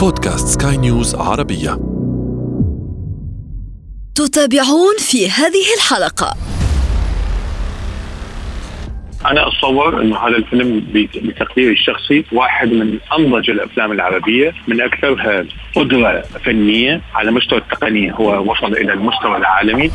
بودكاست سكاي نيوز عربية. تتابعون في هذه الحلقة. أنا أتصور إنه هذا الفيلم بتقديري الشخصي واحد من أنضج الأفلام العربية من أكثرها قدرة فنية على مستوى التقنية هو وصل إلى المستوى العالمي.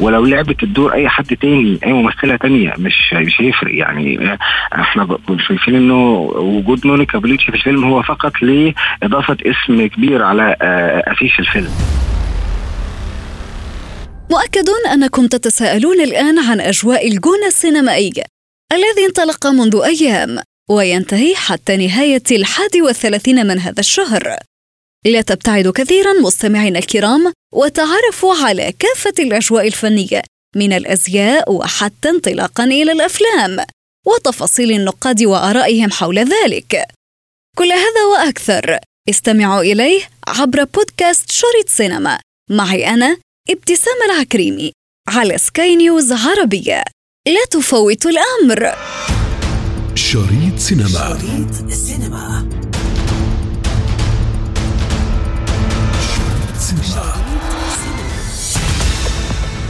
ولو لعبت الدور أي حد تاني أي ممثلة تانية مش مش هيفرق. يعني إحنا شايفين إنه وجود مونيكا بليتشي في الفيلم هو فقط لإضافة اسم كبير على أفيش الفيلم. مؤكد أنكم تتساءلون الآن عن أجواء الجونة السينمائية الذي انطلق منذ أيام وينتهي حتى نهاية الحادي والثلاثين من هذا الشهر. لا تبتعدوا كثيرا مستمعينا الكرام وتعرفوا على كافة الأجواء الفنية من الأزياء وحتى انطلاقا إلى الأفلام وتفاصيل النقاد وآرائهم حول ذلك. كل هذا وأكثر استمعوا إليه عبر بودكاست شريط سينما. معي أنا ابتسام العكريمي على سكاي نيوز عربية. لا تفوتوا الأمر. شريط سينما. شريط سينما.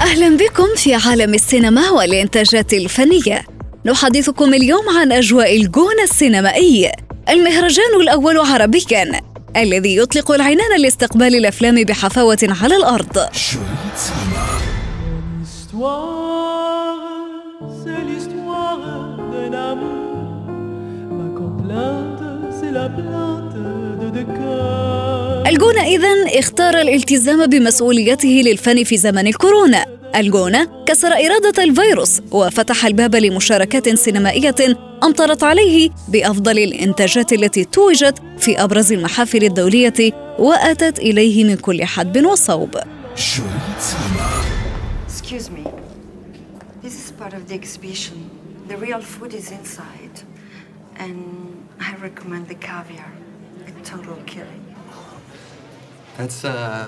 أهلا بكم في عالم السينما والإنتاجات الفنية. نحدثكم اليوم عن أجواء الجون السينمائي. المهرجان الأول عربيا الذي يطلق العنان لاستقبال الأفلام بحفاوة على الأرض. C'est la plainte de. الجونة إذن اختار الالتزام بمسؤوليته للفن في زمن الكورونا الجونة كسر إرادة الفيروس وفتح الباب لمشاركات سينمائية أمطرت عليه بأفضل الإنتاجات التي توجت في أبرز المحافل الدولية وأتت إليه من كل حدب وصوب Excuse me. This is part of the exhibition. The real food is inside. And I recommend the caviar. A total killing. That's uh,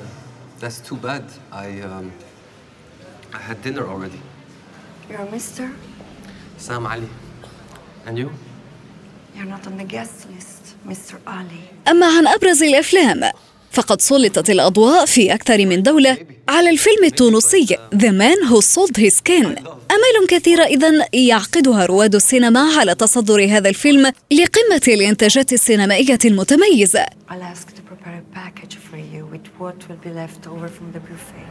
that's too bad. I um, I had dinner already. You're a mister? Sam Ali. And you? You're not on the guest list, Mr. Ali. أما عن أبرز الأفلام فقد سلطت الأضواء في أكثر من دولة على الفيلم التونسي The Man Who Sold His Skin أمال كثيرة إذن يعقدها رواد السينما على تصدر هذا الفيلم لقمة الإنتاجات السينمائية المتميزة With what will be left over from the buffet.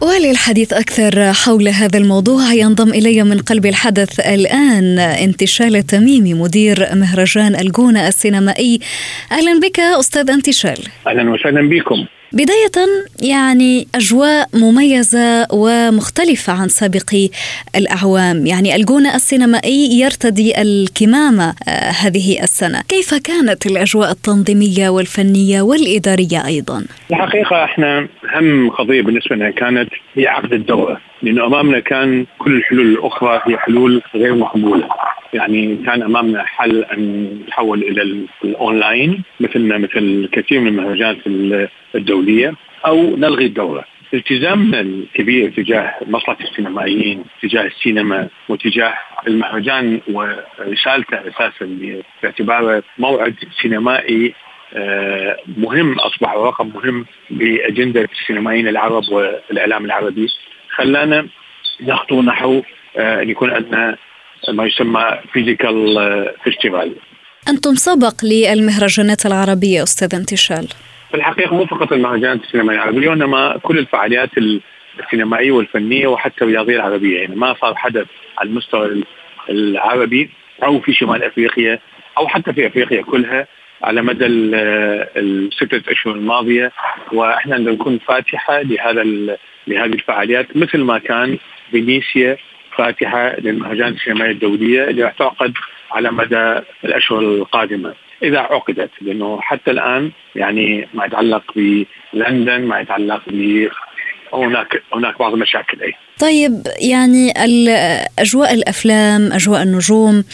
وللحديث أكثر حول هذا الموضوع ينضم إلي من قلب الحدث الآن انتشال التميمي مدير مهرجان الجونة السينمائي. أهلا بك أستاذ انتشال. أهلا وسهلا بكم. بداية يعني أجواء مميزة ومختلفة عن سابقي الأعوام. يعني الجونة السينمائي يرتدي الكمامة آه، هذه السنة. كيف كانت الأجواء التنظيمية والفنية والإدارية أيضا؟ الحقيقة إحنا أهم قضية بالنسبة لنا كانت هي عقد الدوره لأنه أمامنا كان كل الحلول الأخرى هي حلول غير مقبولة. يعني كان أمامنا حل أن نتحول إلى ال- الأونلاين مثلنا مثل كثير من المهرجانات ال- الدولية أو نلغي الدورة. التزامنا الكبير تجاه مصلحة السينمائيين تجاه السينما وتجاه المهرجان ورسالته أساسا باعتباره موعد سينمائي آه، مهم أصبح رقم مهم بأجندة السينمائيين العرب والإعلام العربي. خلانا نخطو نحو آه، أن يكون عندنا ما يسمى physical festival أنتم سبق للمهرجانات العربية أستاذ انتشال. في الحقيقة مو فقط المهرجانات السينمائية العربية وإنما كل الفعاليات السينمائية والفنية وحتى الرياضيه العربيه يعني ما صار حدث على المستوى العربي أو في شمال أفريقيا أو حتى في أفريقيا كلها على مدى ال- الستة أشهر الماضية وإحنا نكون فاتحة لهذا لهذه الفعاليات مثل ما كان فينيسيا فاتحة للمهرجان السينمائيه الدولية اللي راح تعقد على مدى الأشهر القادمة. إذا عقدت لأنه حتى الآن يعني ما يتعلق بلندن ما يتعلق هناك هناك بعض المشاكل اي طيب يعني أجواء الأفلام أجواء النجوم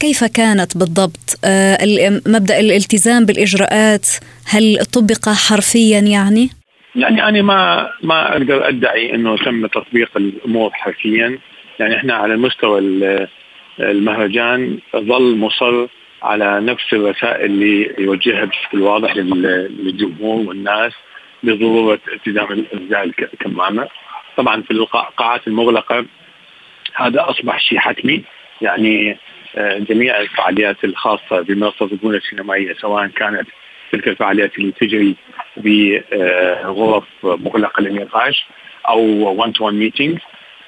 كيف كانت بالضبط؟ آه، مبدأ الالتزام بالإجراءات هل طبق حرفيا يعني؟ يعني أنا ما ما أقدر أدعي إنه تم تطبيق الأمور حرفيا. يعني إحنا على المستوى ال- المهرجان ظل مصر على نفس الرسائل اللي يوجهها بشكل واضح للجمهور والناس. بضرورة التزام الازاء الكمامه. طبعا في القاعات المغلقة هذا أصبح شيء حتمي. يعني آه، جميع الفعاليات الخاصة بمنصه البنى السينمائية سواء كانت تلك الفعاليات اللي تجري بغرف مغلقة للنقاش أو 1 to 1 meeting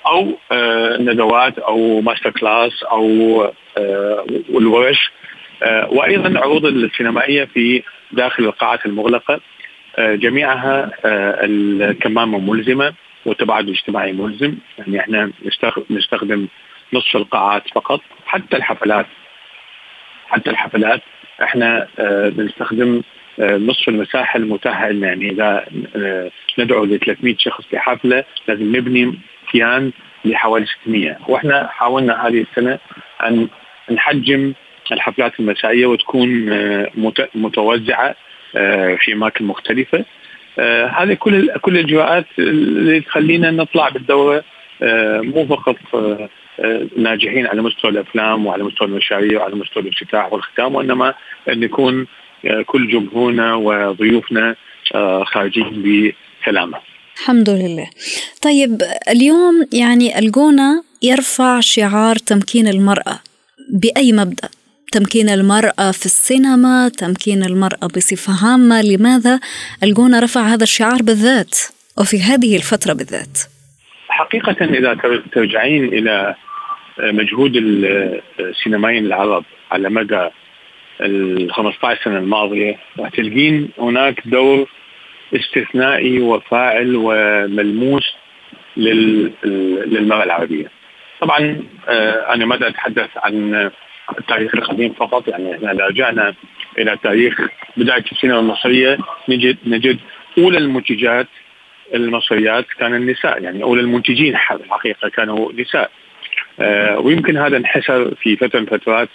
أو آه، ندوات أو master class أو آه، الورش. وأيضا العروض السينمائية في داخل القاعات المغلقة. جميعها الكمامة ملزمة والتباعد الاجتماعي ملزم. يعني إحنا نستخدم نصف القاعات فقط. حتى الحفلات حتى الحفلات إحنا آه، بنستخدم آه، نصف المساحة المتاحة لنا. يعني إذا آه، ندعو ل 300 شخص في حفله لازم نبني كيان لحوالي 600 وإحنا حاولنا هذه السنة أن نحجم الحفلات المسائية وتكون متوزعة في أماكن مختلفة هذه كل كل الاجراءات اللي تخلينا نطلع بالدورة مو فقط ناجحين على مستوى الأفلام وعلى مستوى المشاريع وعلى مستوى الافتتاح والختام وإنما أن يكون آه، كل جمهورنا وضيوفنا آه، خارجين بسلامة. الحمد لله. طيب اليوم يعني الجونة يرفع شعار تمكين المرأة بأي مبدأ؟ تمكين المرأة في السينما، تمكين المرأة بصفة عامة، لماذا الجونة رفع هذا الشعار بالذات وفي هذه الفترة بالذات؟ حقيقة إذا ترجعين إلى مجهود السينمائيين العرب على مدى ال 15 سنة الماضية راح تلقين هناك دور استثنائي وفاعل وملموس للمرأة العربية. طبعا آه، أنا ما أتحدث عن التاريخ القديم فقط يعني إحنا اذا رجعنا إلى تاريخ بداية السينما المصرية نجد نجد أولى المنتجات المصريات كان النساء يعني أولى المنتجين الحقيقة كانوا نساء. آه، ويمكن هذا انحسر في فترة من الفترات.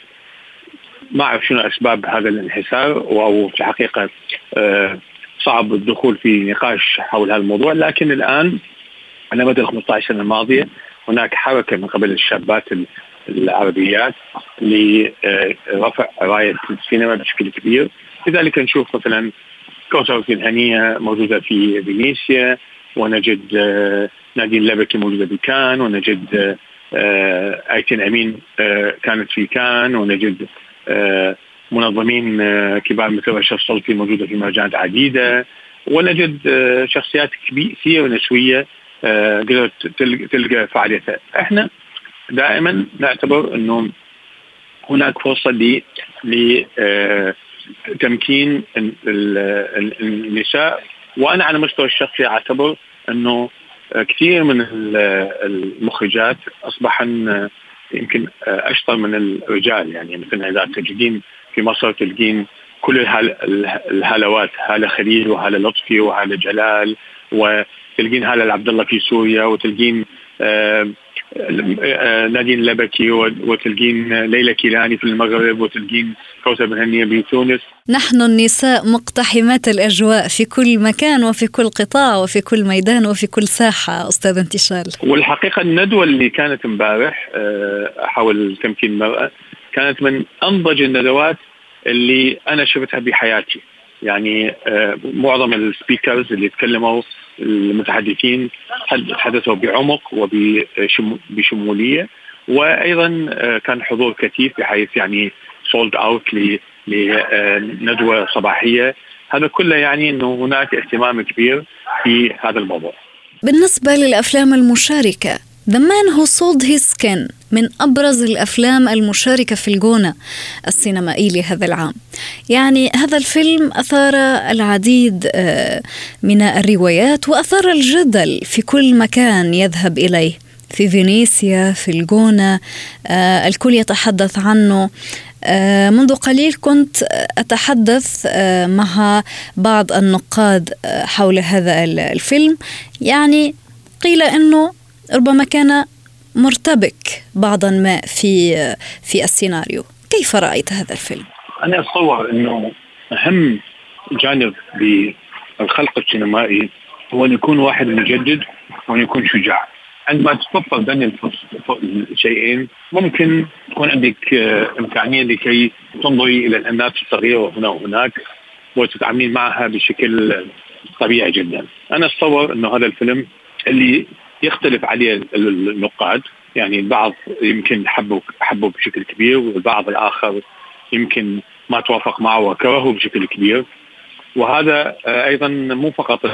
ما أعرف شنو أسباب هذا الانحسار أو في الحقيقة آه، صعب الدخول في نقاش حول هذا الموضوع. لكن الآن على مدى ال 15 سنة الماضية هناك حركة من قبل الشابات العربيات لرفع راية السينما بشكل كبير. لذلك نشوف مثلا كوثر الهنية موجودة في فينيسيا ونجد آه، نادين لبكي موجودة بكان ونجد آه، آيتين أمين آه، كانت في كان ونجد منظمين كبار مثل رشا السلطي موجودة في مهرجانات عديدة. ونجد شخصيات كبيره ونسويه قدرت تلقى فعاليتها. إحنا دائما نعتبر أنه هناك فرصة ل لتمكين النساء. وأنا على المستوى الشخصي أعتبر أنه كثير من المخرجات اصبحن يمكن أشطر من الرجال. يعني مثلا إذا تجدين في مصر تلقين كل الهالوات هالة خليل وهالة لطفي وهالة جلال وتلقين هالة عبد الله في سوريا وتلقين آه، نادين لبكي وتلقين ليلى كيلاني في المغرب وتلقين كوثر بن هنية بتونس نحن النساء مقتحمات الأجواء في كل مكان وفي كل قطاع وفي كل ميدان وفي كل ساحة أستاذ انتشال. والحقيقة الندوة اللي كانت امبارح آه، حول تمكين المرأة كانت من أنضج الندوات اللي أنا شفتها بحياتي. يعني آه، معظم السبيكرز اللي تكلموا المتحدثين تحدثوا بعمق وبشموليه وأيضا آه، كان حضور كثيف بحيث يعني sold out لندوه صباحية هذا كله يعني إنه هناك اهتمام كبير في هذا الموضوع. بالنسبة للأفلام المشاركة The Man Who Sold His Skin من أبرز الأفلام المشاركة في الجونة السينمائي لهذا العام. يعني هذا الفيلم أثار العديد آه، من الروايات وأثار الجدل في كل مكان يذهب إليه. في فينيسيا في الجونة آه، الكل يتحدث عنه. آه، منذ قليل كنت أتحدث مع بعض النقاد حول هذا الفيلم. يعني قيل أنه ربما كان مرتبك بعضا ما في في السيناريو كيف رأيت هذا الفيلم؟ أنا أتصور أنه أهم جانب بالخلق السينمائي هو أن يكون واحد مجدد وأن يكون شجاع عندما تفضل بين الشيئين ممكن تكون عندك آه، إمكانية لكي تنظري إلى الاناث الصغيرة هنا وهناك وتتعاملين معها بشكل طبيعي جدا. أنا أتصور إنه هذا الفيلم اللي يختلف عليه النقاد. يعني البعض يمكن حبوا حبوا بشكل كبير والبعض الآخر يمكن ما توافق معه وكرهه بشكل كبير. وهذا آه، أيضا مو فقط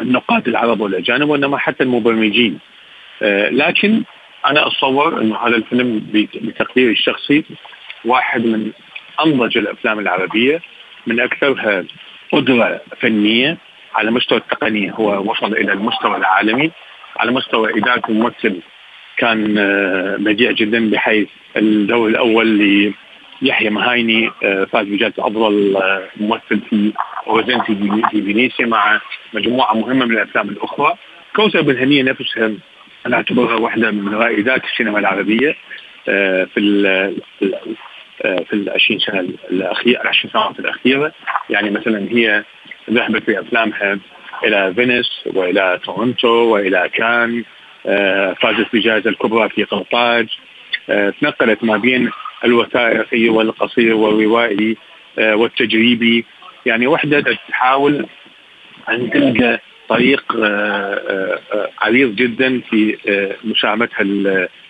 النقاد العرب والأجانب وإنما حتى المبرمجين. آه، لكن أنا أتصور إنه هذا الفيلم بتقديري الشخصي واحد من أنضج الأفلام العربية من أكثرها قدرة فنية على مستوى التقنيه هو وصل إلى المستوى العالمي. على مستوى إدارة الممثل كان آه، بديع جدا بحيث الدور الأول ليحيى مهايني آه، فاز بجائزة أفضل ممثل في اوريزنتي في فينيسيا مع مجموعة مهمة من الأفلام الأخرى. كوثر بن هنية نفسها أنا أعتبرها واحدة من رائدات السينما العربية آه، في آه، في ال 20 سنة الاخيره 20 سنوات الأخيرة. يعني مثلا هي ذهبت في افلامها إلى فينيس وإلى تورنتو وإلى كان آه، فازت بجائزة الكبرى في قرطاج. تنقلت ما بين الوثائقي والقصير والروائي والتجريبي. يعني وحدة تحاول أن تلقى طريق آه، آه، آه، عريض جدا في مساهمتها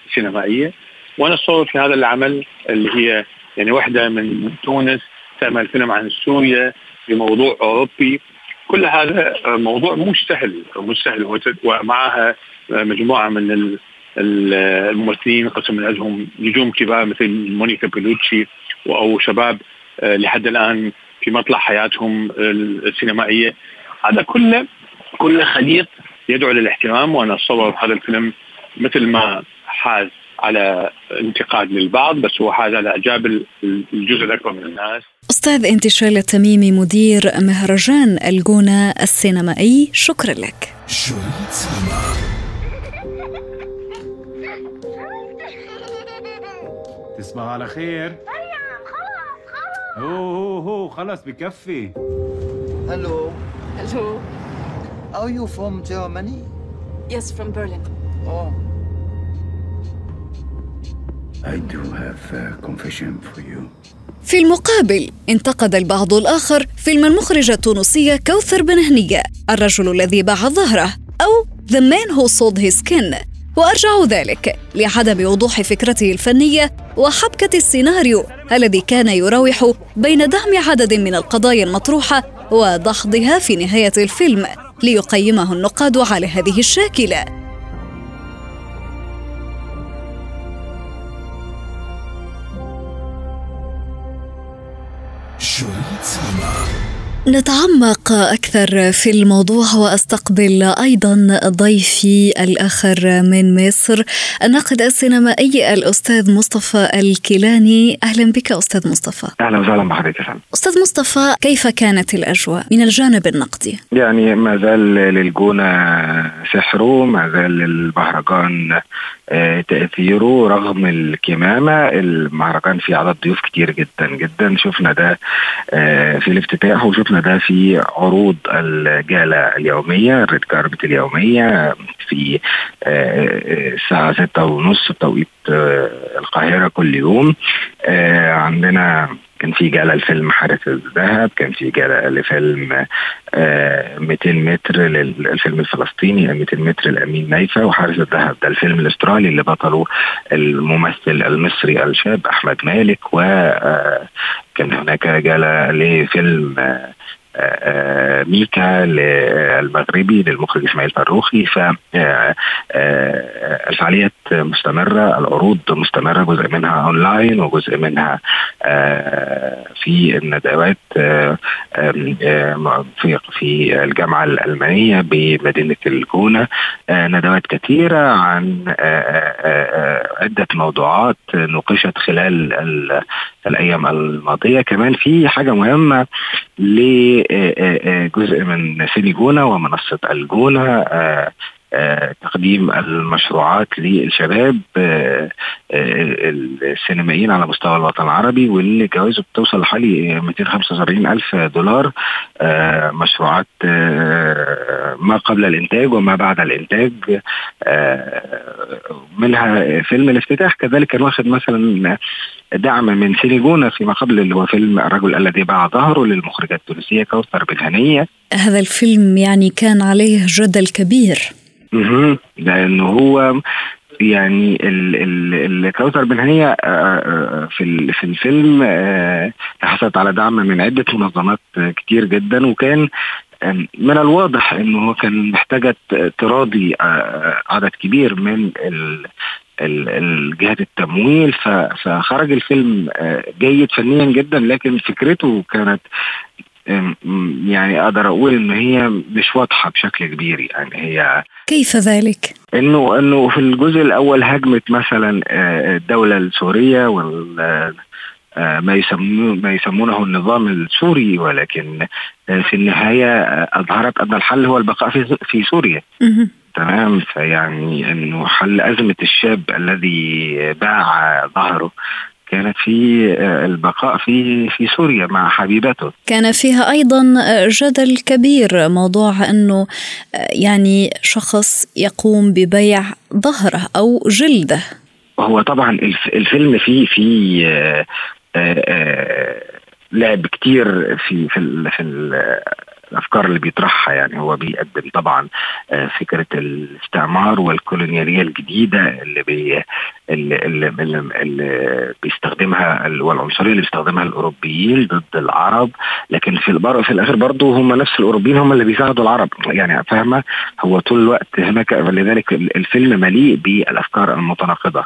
السينمائية. وأنا اتصور في هذا العمل اللي هي يعني واحدة من تونس تعمل فيلم عن سوريا بموضوع أوروبي. كل هذا موضوع مش سهل مش سهل ومعها مجموعة من الممثلين قسم من عندهم نجوم كبار مثل مونيكا بيلوتشي أو شباب لحد الآن في مطلع حياتهم السينمائية. هذا كله كله خليط يدعو للاهتمام وأنا أتصور هذا الفيلم مثل ما حاز. على انتقاد للبعض بس هو حاز على اعجاب الجزء الأكبر من الناس. أستاذ انتشال التميمي مدير مهرجان الجونة السينمائي شكرا لك. تصبح على خير. هو هو هو خلاص بكفي هلو هلو Are you from Germany? Yes, from Berlin. Oh. في المقابل انتقد البعض الآخر فيلم المخرجة التونسية كوثر بن هنية الرجل الذي باع ظهره أو The Man Who Sold His Skin. وأرجع ذلك لعدم وضوح فكرته الفنية وحبكة السيناريو الذي كان يراوح بين دعم عدد من القضايا المطروحة ودحضها في نهاية الفيلم ليقيمه النقاد على هذه الشاكلة. نتعمق أكثر في الموضوع وأستقبل أيضا ضيفي الآخر من مصر الناقد السينمائي الأستاذ مصطفى الكيلاني. أهلا بك أستاذ مصطفى. أهلا وسهلا بحضرتك أستاذ مصطفى كيف كانت الأجواء من الجانب النقدي؟ يعني ما زال للجونة سحره ما زال للمهرجان تأثيره رغم الكمامة المهرجان فيه عدد ضيوف كتير جدا جدا. شفنا ده آه، في الافتتاح وشفنا ده في عروض الجالة اليومية الريد كاربت اليومية في آه، الساعة ستة ونص بتوقيت القاهرة كل يوم. عندنا كان في جالة لفيلم حارة الذهب كان في جالة لفيلم آه 200 متر للفيلم الفلسطيني 200 متر لأمين نايفة وحارس الذهب ده الفيلم الأسترالي اللي بطله الممثل المصري الشاب أحمد مالك وكان آه هناك جالة لفيلم آه ميكا المغربي للمخرج إسماعيل فروخي فالفعاليات مستمرة العروض مستمرة جزء منها أونلاين وجزء منها في الندوات في في الجامعة الألمانية بمدينة الجونه ندوات كثيرة عن عدة موضوعات نوقشت خلال الأيام الماضية. كمان في حاجة مهمة لجزء من سيني جونة ومنصة الجونة تقديم المشروعات للشباب السينمائيين على مستوى الوطن العربي واللي جوائزه بتوصل لحوالي 275 ألف دولار مشروعات ما قبل الإنتاج وما بعد الإنتاج. منها فيلم الافتتاح كذلك كان واخد مثلا دعم من سينيجونا فيما قبل اللي هو فيلم الرجل الذي باع ظهره للمخرجة التونسية كوثر بالهنية هذا الفيلم يعني كان عليه جدل كبير. لأنه هو يعني الكوثر بن هنية في في الفيلم حصلت على دعم من عدة منظمات كتير جدا. وكان من الواضح انه كان محتاجة تراضي عدد كبير من الجهات التمويل. فخرج الفيلم جيد فنيا جدا لكن فكرته كانت يعني أقدر أقول ان هي مش واضحة بشكل كبير يعني هي كيف ذلك؟ إنه إنه في الجزء الأول هاجمت مثلا الدولة السورية وال ما يسمونه ما يسمونه النظام السوري ولكن في النهاية أظهرت أن الحل هو البقاء في في سوريا. تمام فيعني إنه حل أزمة الشاب الذي باع ظهره كانت في البقاء في في سوريا مع حبيبته. كان فيها أيضا جدل كبير موضوع أنه يعني شخص يقوم ببيع ظهره أو جلده. هو طبعا الفيلم فيه فيه لعب كتير في في في الأفكار اللي بيطرحها يعني هو بيقدم طبعا فكرة الاستعمار والكولونيالية الجديدة اللي بي اللي, اللي, اللي, بيستخدمها والعنصرية اللي بيستخدمها الأوروبيين ضد العرب لكن في البر في الآخر برضه هم نفس الأوروبيين هم اللي بيساعدوا العرب. يعني فاهمة؟ هو طول الوقت هناك لذلك الفيلم مليء بالأفكار المتناقضة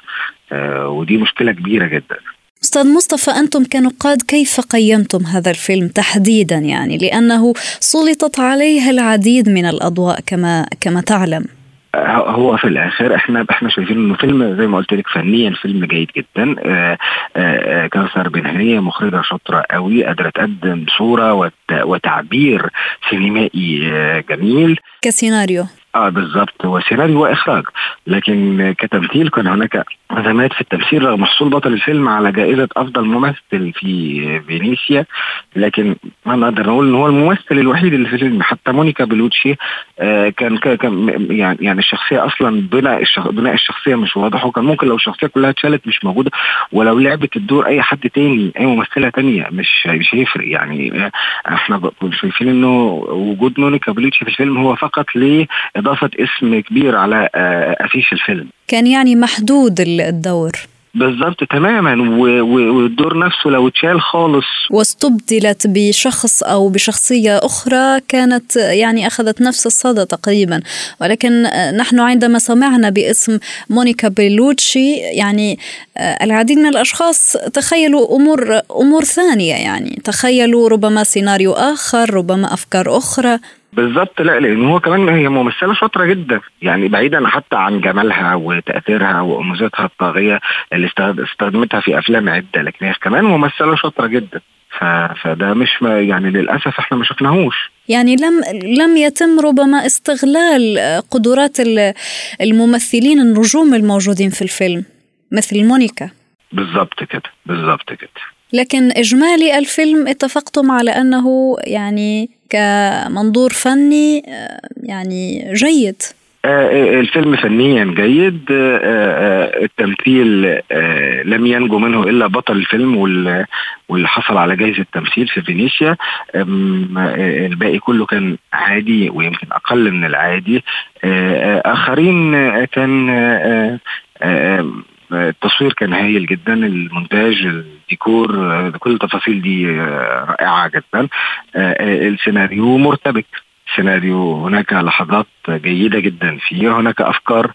ودي مشكلة كبيرة جدا. أستاذ مصطفى أنتم كنقاد كيف قيمتم هذا الفيلم تحديدا يعني؟ لأنه سلطت عليه العديد من الأضواء كما كما تعلم. هو في الآخر إحنا إحنا شايفين إنه فيلم زي ما قلت لك فنيا فيلم جيد جدا. آآ آآ كوثر بن هنية مخرجة شاطرة قوي قادره تقدم صورة وتعبير سينمائي جميل. كسيناريو. آه بالظبط هو سيناريو وإخراج. لكن كتمثيل كان هناك ازمات في التمثيل رغم حصول بطل الفيلم على جائزة أفضل ممثل في فينيسيا لكن ما نقدر نقول إن هو الممثل الوحيد اللي في الفيلم. حتى مونيكا بلوتشي آه كان كان يعني يعني الشخصية أصلا بناء. بناء الشخصية مش واضح وكان ممكن لو الشخصية كلها اتشالت مش موجودة. ولو لعبت الدور أي حد تاني أي ممثلة تانية مش مش هيفرق. يعني إحنا شايفين إنه وجود مونيكا بلوتشي في الفيلم هو فقط ل اضافه اسم كبير على أفيش الفيلم. كان يعني محدود الدور. بالظبط تماما. والدور نفسه لو اتشال خالص. واستبدلت بشخص أو بشخصية أخرى كانت يعني أخذت نفس الصدى تقريبا. ولكن نحن عندما سمعنا باسم مونيكا بيلوتشي يعني العديد من الأشخاص تخيلوا أمور أمور ثانية يعني. تخيلوا ربما سيناريو آخر ربما أفكار أخرى. بالظبط. لا لأن هو كمان هي ممثلة شاطرة جدا. يعني بعيدا حتى عن جمالها وتأثيرها وانوثتها الطاغية اللي استخدمتها في أفلام عدة لكن هي كمان ممثلة شاطرة جدا. فده مش ما يعني للأسف إحنا ما شفناهوش. يعني لم لم يتم ربما استغلال قدرات الممثلين النجوم الموجودين في الفيلم مثل مونيكا. بالظبط كده بالظبط كده. لكن إجمالي الفيلم اتفقتم على انه يعني كمنظور فني يعني جيد. الفيلم فنيا جيد. التمثيل لم ينجو منه إلا بطل الفيلم واللي حصل على جائزه تمثيل في فينيسيا. الباقي كله كان عادي ويمكن أقل من العادي. آخرين كان التصوير كان هايل جدا المونتاج الديكور كل التفاصيل دي رائعة جدا. السيناريو مرتبك. سيناريو هناك لحظات جيدة جدا. فيه هناك أفكار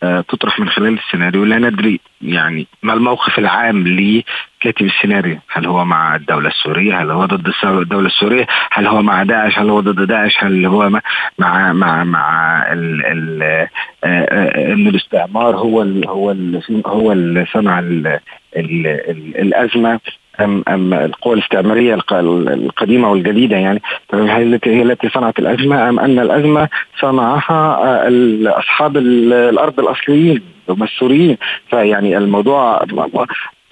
تطرح من خلال السيناريو. لا ندري يعني ما الموقف العام لكاتب السيناريو. هل هو مع الدولة السورية؟ هل هو ضد الدولة السورية؟ هل هو مع داعش؟ هل هو ضد داعش؟ هل هو مع مع مع, ال ال إن الاستعمار هو ال هو ال هو اللي صنع ال ال ال الأزمة. ام أم القوى الاستعمارية القديمة والجديدة يعني. التي هي التي صنعت الأزمة أم أن الأزمة صنعها أصحاب الأرض الأصليين هم السوريين فيعني الموضوع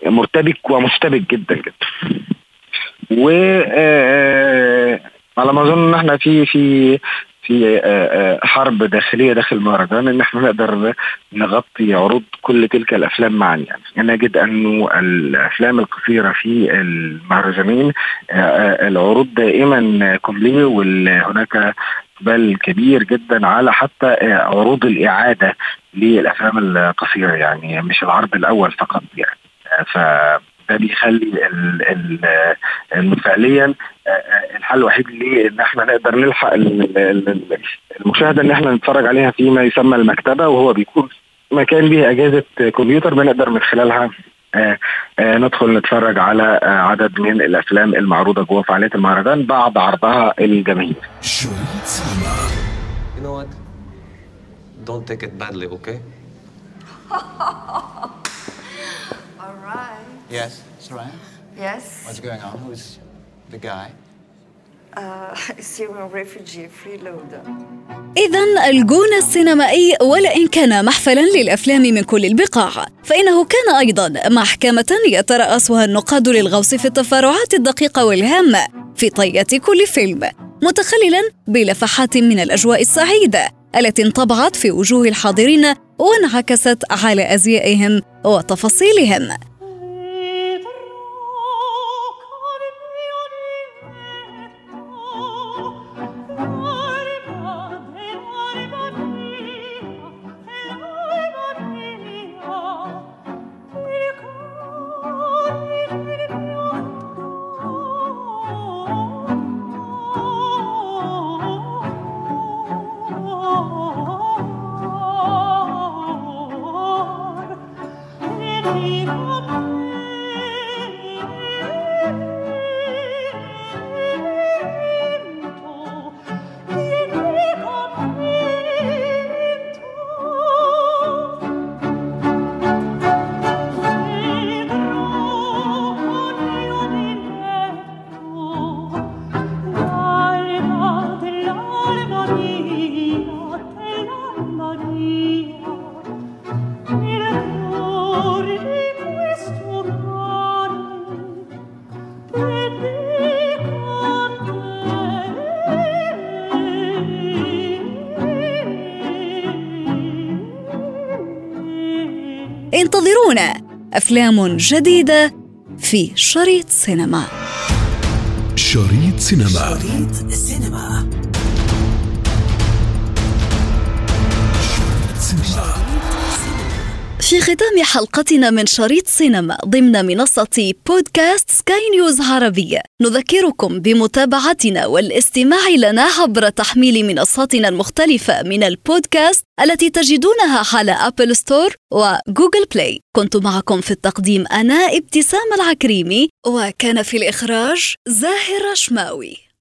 مرتبك ومشتبك جدا جدا. و على ما أظن إحنا في في في حرب داخلية داخل المهرجان إن إحنا نقدر نغطي عروض كل تلك الأفلام معا. يعني نجد انه الأفلام القصيرة في المهرجانين العروض دائما كومبليه وهناك إقبال كبير جدا على حتى عروض الإعادة للأفلام القصيرة. يعني مش العرض الأول فقط يعني. ف ده بيخلي فعليا الحل الوحيد ليه إن إحنا نقدر نلحق المشاهدة ان إحنا نتفرج عليها فيما يسمى المكتبة وهو بيكون مكان به اجهزه كمبيوتر بنقدر من خلالها آآ آآ ندخل نتفرج على عدد من الأفلام المعروضة جوه فعالية المهرجان بعد عرضها الجماهير. You know what? Don't take it badly, okay? All right. Yes, Soraya? Yes. What's going on? Who's the guy? إذا الجون السينمائي ولئن كان محفلا للأفلام من كل البقاع فإنه كان أيضا محكمة يترأسها النقاد للغوص في التفرعات الدقيقة والهامة في طية كل فيلم متخللا بلفحات من الأجواء السعيدة التي انطبعت في وجوه الحاضرين وانعكست على أزيائهم وتفاصيلهم. انتظرونا أفلام جديدة في شريط سينما. شريط سينما. شريط سينما. في ختام حلقتنا من شريط سينما ضمن منصة بودكاست سكاي نيوز عربية. نذكركم بمتابعتنا والاستماع لنا عبر تحميل منصاتنا المختلفة من البودكاست التي تجدونها على أبل ستور وجوجل بلاي كنت معكم في التقديم أنا ابتسام العكريمي وكان في الإخراج زاهر رشماوي.